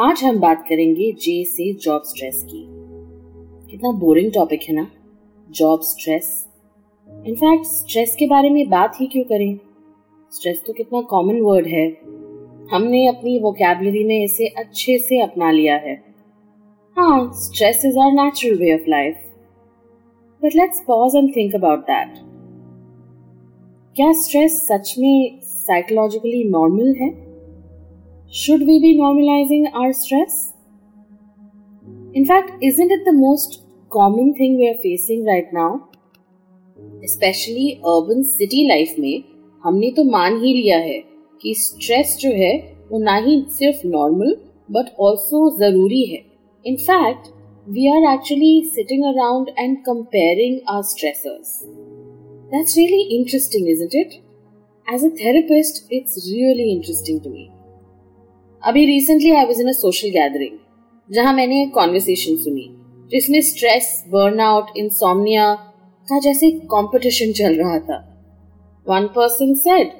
आज हम बात करेंगे जे से जॉब स्ट्रेस की। कितना बोरिंग टॉपिक है ना? जॉब स्ट्रेस इनफैक्ट स्ट्रेस के बारे में बात ही क्यों करें? स्ट्रेस तो कितना कॉमन वर्ड है। हमने अपनी वोकेबलरी में इसे अच्छे से अपना लिया है। हाँ stress is our natural way of life but let's pause and think about that क्या स्ट्रेस सच में साइकोलॉजिकली नॉर्मल है? Should we be normalizing our stress? In fact, isn't it the most common thing we are facing right now? Especially urban city life में हमने तो मान ही लिया है कि स्ट्रेस जो है वो ना ही सिर्फ नॉर्मल बट ऑल्सो जरूरी है in fact we are actually sitting around and comparing our stressors. That's really interesting, isn't it? As a therapist, it's really interesting to me. अभी recently I was in social gathering जहाँ मैंने एक conversation सुनी, जिसमें stress burnout insomnia का जैसे competition चल रहा था। वन पर्सन सेड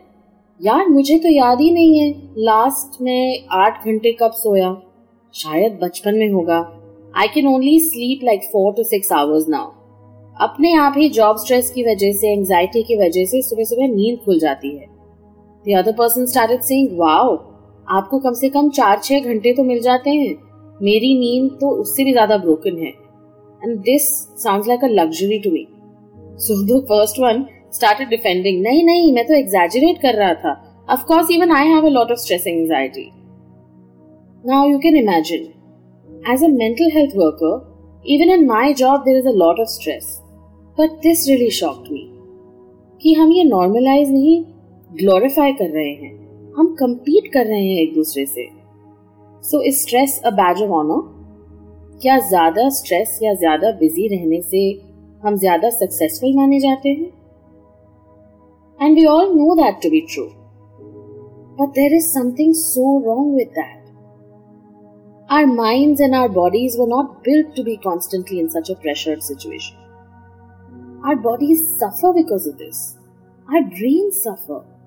यार, मुझे तो याद ही नहीं है लास्ट में आठ घंटे कब सोया? शायद बचपन में होगा। I can only sleep like four to six hours now अपने आप ही जॉब स्ट्रेस की वजह से एंजाइटी की वजह से सुबह सुबह नींद खुल जाती है। The other person started saying wow आपको कम से कम चार छह घंटे तो मिल जाते हैं। मेरी नींद तो उससे भी ज़्यादा ब्रोकन है। And this sounds like a luxury to me so the first one started defending नहीं नहीं, मैं तो एग्जैजरेट कर रहा था। Of course even I have a lot of stress anxiety now you can imagine as a mental health worker even in my job there is a lot of stress but this really shocked me कि हम ये normalise नहीं glorify कर रहे हैं। हम compete कर रहे हैं एक दूसरे से। So is stress a badge of honour क्या ज़्यादा स्ट्रेस या ज़्यादा बिज़ी रहने से हम ज़्यादा सक्सेसफुल माने जाते हैं? And we all know that to be true but there is something so wrong with that our mind and our bodies were not build to be constantly in such a pressure situation our bodies suffer because of this our dream suffer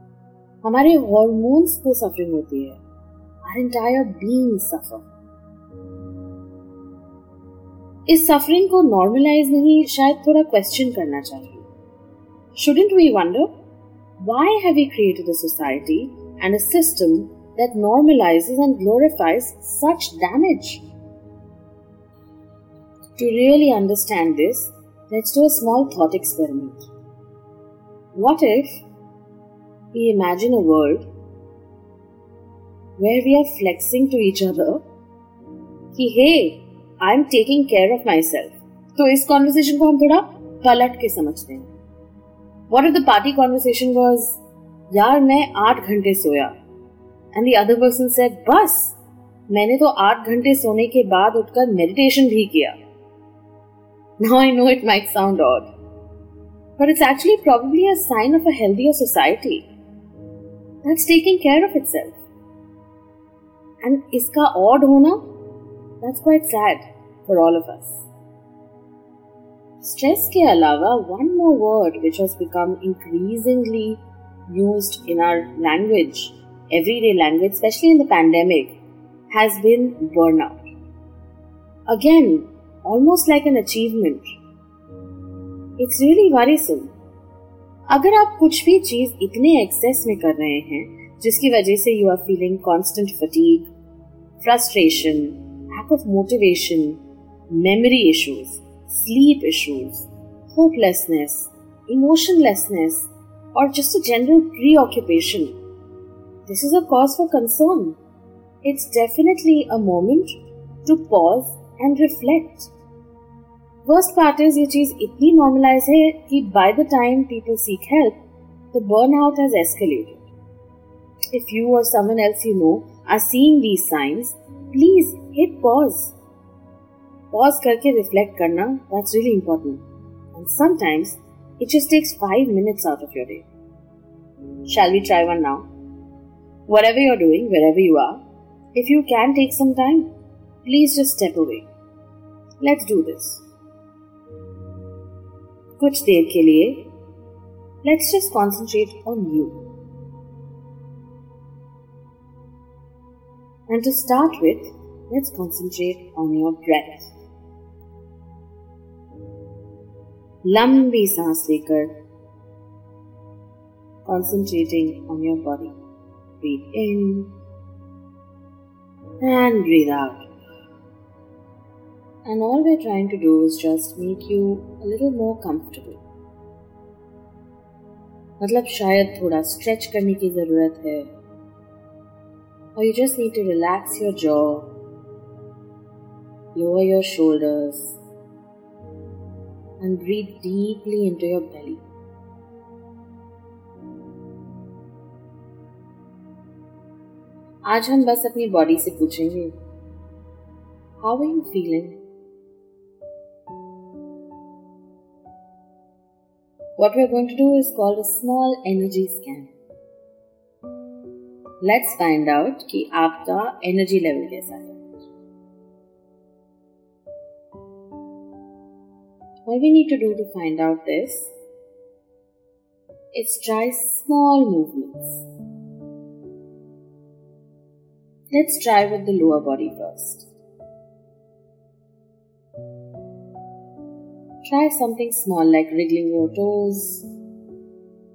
हमारे hormones को suffering होती है। आर एंटायर being सफ़र इस सफरिंग को normalise नहीं, शायद थोड़ा क्वेश्चन करना चाहिए। Shouldn't we wonder why have you created a society and a system that normalize and glorifies such damage to really understand this let's do a small thought experiment what if we imagine a world where we are flexing to each other, कि hey I am taking care of myself तो इस conversation को हम थोड़ा पलट के समझते हैं। What if the party conversation was यार, मैं आठ घंटे सोया। And the other person said बस, मैंने तो आठ घंटे सोने के बाद उठकर मेडिटेशन भी किया। Now I know it might sound odd but it's actually probably a sign of a healthier society. That's taking care of itself. And iska odd hona, that's quite sad for all of us. Stress ke alawa, one more word which has become increasingly used in our language, everyday language, especially in the pandemic, has been burnout. Again, almost like an achievement. It's really worrisome. अगर आप कुछ भी चीज़ इतने access में कर रहे हैं, जिसकी वजह से you are feeling constant fatigue frustration lack of motivation memory issues sleep issues hopelessness emotionlessness और just a general preoccupation this is a cause for concern it's definitely a moment to pause and reflect Worst part is ये चीज इतनी normalized है कि by the time people seek help, the burnout has escalated. If you or someone else you know are seeing these signs, please hit pause. Pause करके reflect करना, that's really important. And sometimes it just takes five minutes out of your day. Shall we try one now? Whatever you're doing, wherever you are, if you can take some time, please just step away. Let's do this. कुछ देर के लिए let's just concentrate on you and to start with let's concentrate on your breath लंबी सांस लेकर concentrating on your body breathe in and breathe out And all we're trying to do is just make you a little more comfortable. मतलब शायद थोड़ा stretch करने की जरूरत है or you just need to relax your jaw, lower your shoulders, and breathe deeply into your belly. आज हम बस अपनी बॉडी से पूछेंगे how are you feeling What we are going to do is called a small energy scan. Let's find out कि आपका energy level कैसा है What we need to do to find out this is try small movements. Let's try with the lower body first. Try something small like wriggling your toes,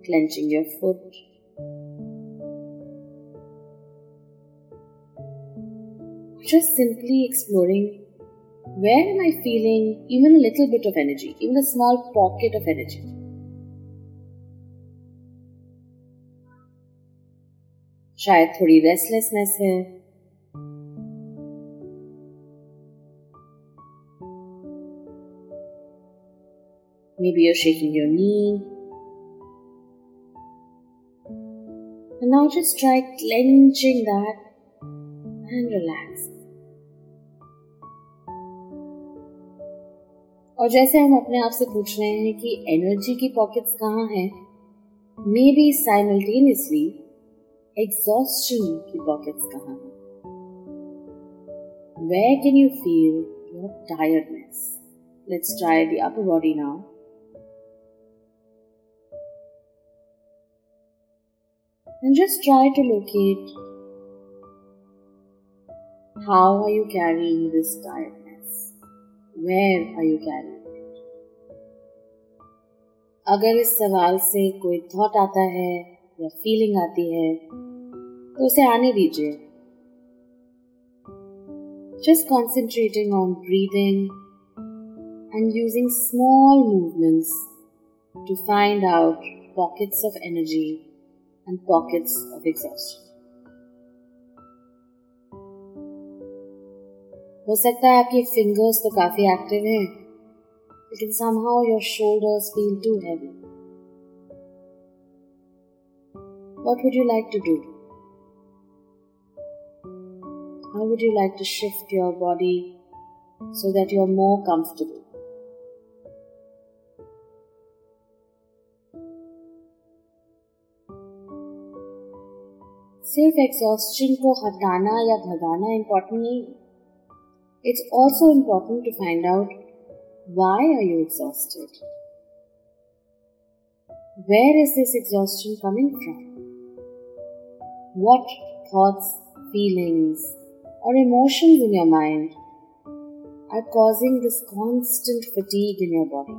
clenching your foot. Just simply exploring where am I feeling even a little bit of energy, even a small pocket of energy. शायद थोड़ी restlessness है Maybe you're shaking your knee. And now just try clenching that and relax. और जैसे हम अपने आप से पूछ रहे हैं कि एनर्जी की पॉकेट्स कहाँ हैं मे बी साइमल्टेनियसली एग्जॉस्शन की पॉकेट्स कहाँ हैं Where can you feel your tiredness? Let's try the upper body now. and just try to locate how are you carrying this tiredness? Where are you carrying it? अगर इस सवाल से कोई thought आता है या फीलिंग आती है तो उसे आने दीजिए just concentrating on breathing and using small movements to find out pockets of energy and pockets of exhaustion. हो सकता है आपकी फिंगर्स तो काफी एक्टिव हैं लेकिन somehow your shoulders feel too heavy. What would you like to do? How would you like to shift your body so that you're more comfortable? सिर्फ़ exhaustion को हटाना या भगाना इम्पोर्टेंट नहीं it's also important to find out why are you exhausted where is this exhaustion coming from what thoughts, feelings, or emotions in your mind are causing this constant fatigue in your body.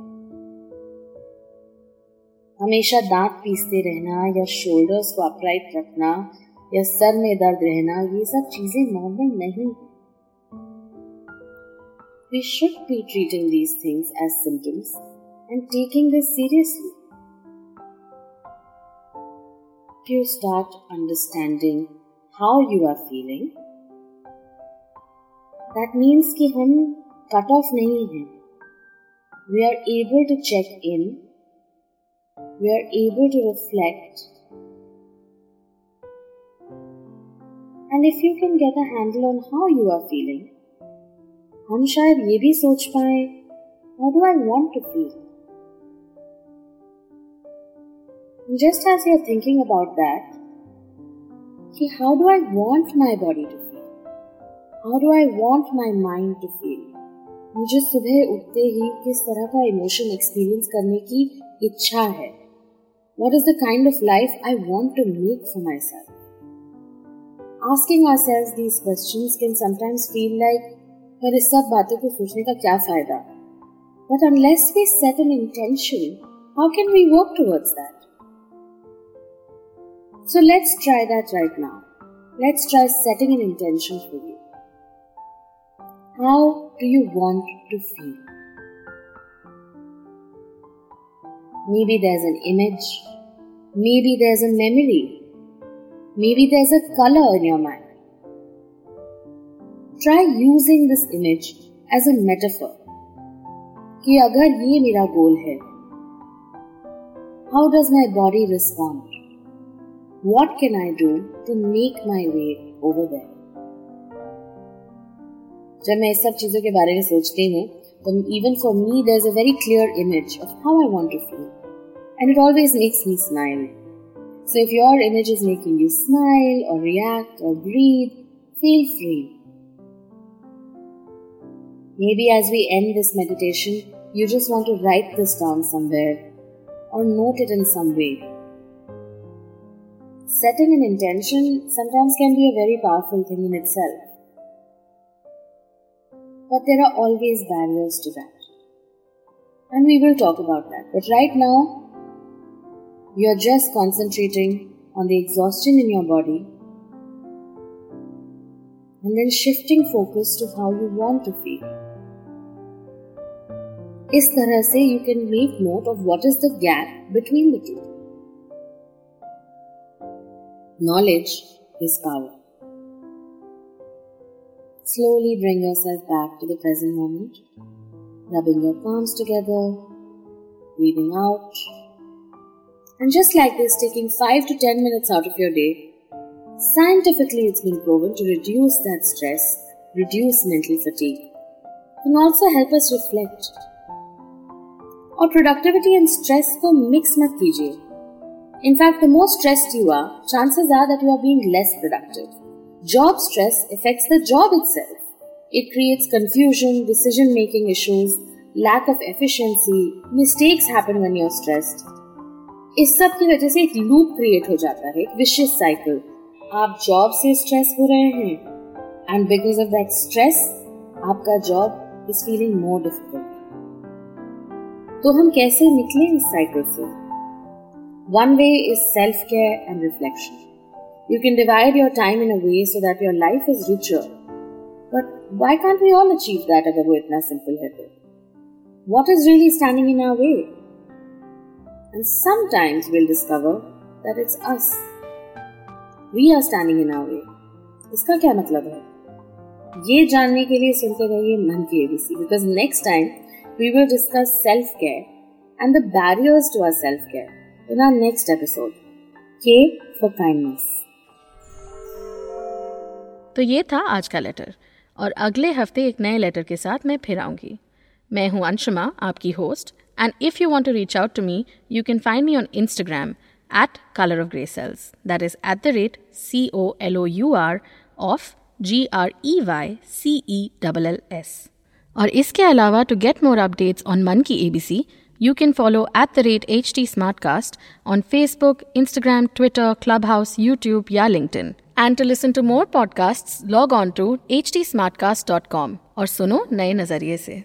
हमेशा दांत पीसते रहना या shoulders को upright रखना या sir में दर्द रहना ये सब चीज़ें नॉर्मल नहीं we should be treating these things as symptoms and taking this seriously. If you start understanding how you are feeling, that means कि हम cut off नहीं हैं. We are able to check in. We are able to reflect. And if you can get a handle on how you are feeling, हम शायद ये भी सोच पाए how do I want to feel? just as you're thinking about that, see, how do I want my body to feel? How do I want my mind to feel? मुझे सुबह उठते ही किस तरह का इमोशन एक्सपीरियंस करने की इच्छा है What is the kind of life I want to make for myself? Asking ourselves these questions can sometimes feel like पर इस सब बातों को सोचने का क्या फायदा But unless we set an intention, how can we work towards that? So let's try that right now. Let's try setting an intention for you. How do you want to feel? Maybe there's an image. Maybe there's a memory. Maybe there's a color in your mind. Try using this image as a metaphor. कि अगर ये मेरा गोल है how does my body respond? What can I do to make my way over there? जब मैं इस सब चीजों के बारे में सोचती हूँ तो even for me there's a very clear image of how I want to feel and it always makes me smile. so if your image is making you smile or react or breathe, feel free. Maybe as we end this meditation, you just want to write this down somewhere or note it in some way. Setting an intention sometimes can be a very powerful thing in itself. But there are always barriers to that. And we will talk about that. But right now, you are just concentrating on the exhaustion in your body and then shifting focus to how you want to feel. इस तरह से you can make note of what is the gap between the two knowledge is power Slowly bring yourself back to the present moment, rubbing your palms together, breathing out. And just like this, taking 5 to 10 minutes out of your day, scientifically it's been proven to reduce that stress, reduce mental fatigue, can also help us reflect और productivity and stress को mix मत कीजिए in fact the more stressed you are chances are that you are being less productive job stress effects the job itself it creates confusion decision making issues lack of efficiency mistakes happen when you are stressed इस सब की वजह से एक loop create हो जाता है vicious cycle आप जॉब से स्ट्रेस हो रहे हैं and because of that stress आपका job is feeling more difficult तो हम कैसे निकले इस साइकिल से? One way is self care and reflection you can divide your time in a way so that your life is richer but why can't we all achieve that, अगर वो इतना simple है तो? What is really standing in our way? And sometimes we'll discover that it's us we are standing in our way इसका क्या मतलब है ये जानने के लिए सुनते रहिए मन की ABC because next time we will discuss self care and the barriers to our self care in our next episode. K for kindness. तो ये था आज का लेटर और अगले हफ़्ते एक नए लेटर के साथ मैं फिर आऊँगी मैं हूँ अंशुमा आपकी host And if you want to reach out to me, you can find me on Instagram at Color of Grey Cells. That is at the rate C O L O U R of G R E Y C E W L S. Or iske alawa, to get more updates on Mann Ki ABC, you can follow at the rate HT Smartcast on Facebook, Instagram, Twitter, Clubhouse, YouTube, ya LinkedIn. And to listen to more podcasts, log on to htsmartcast.com or suno naye nazariye se.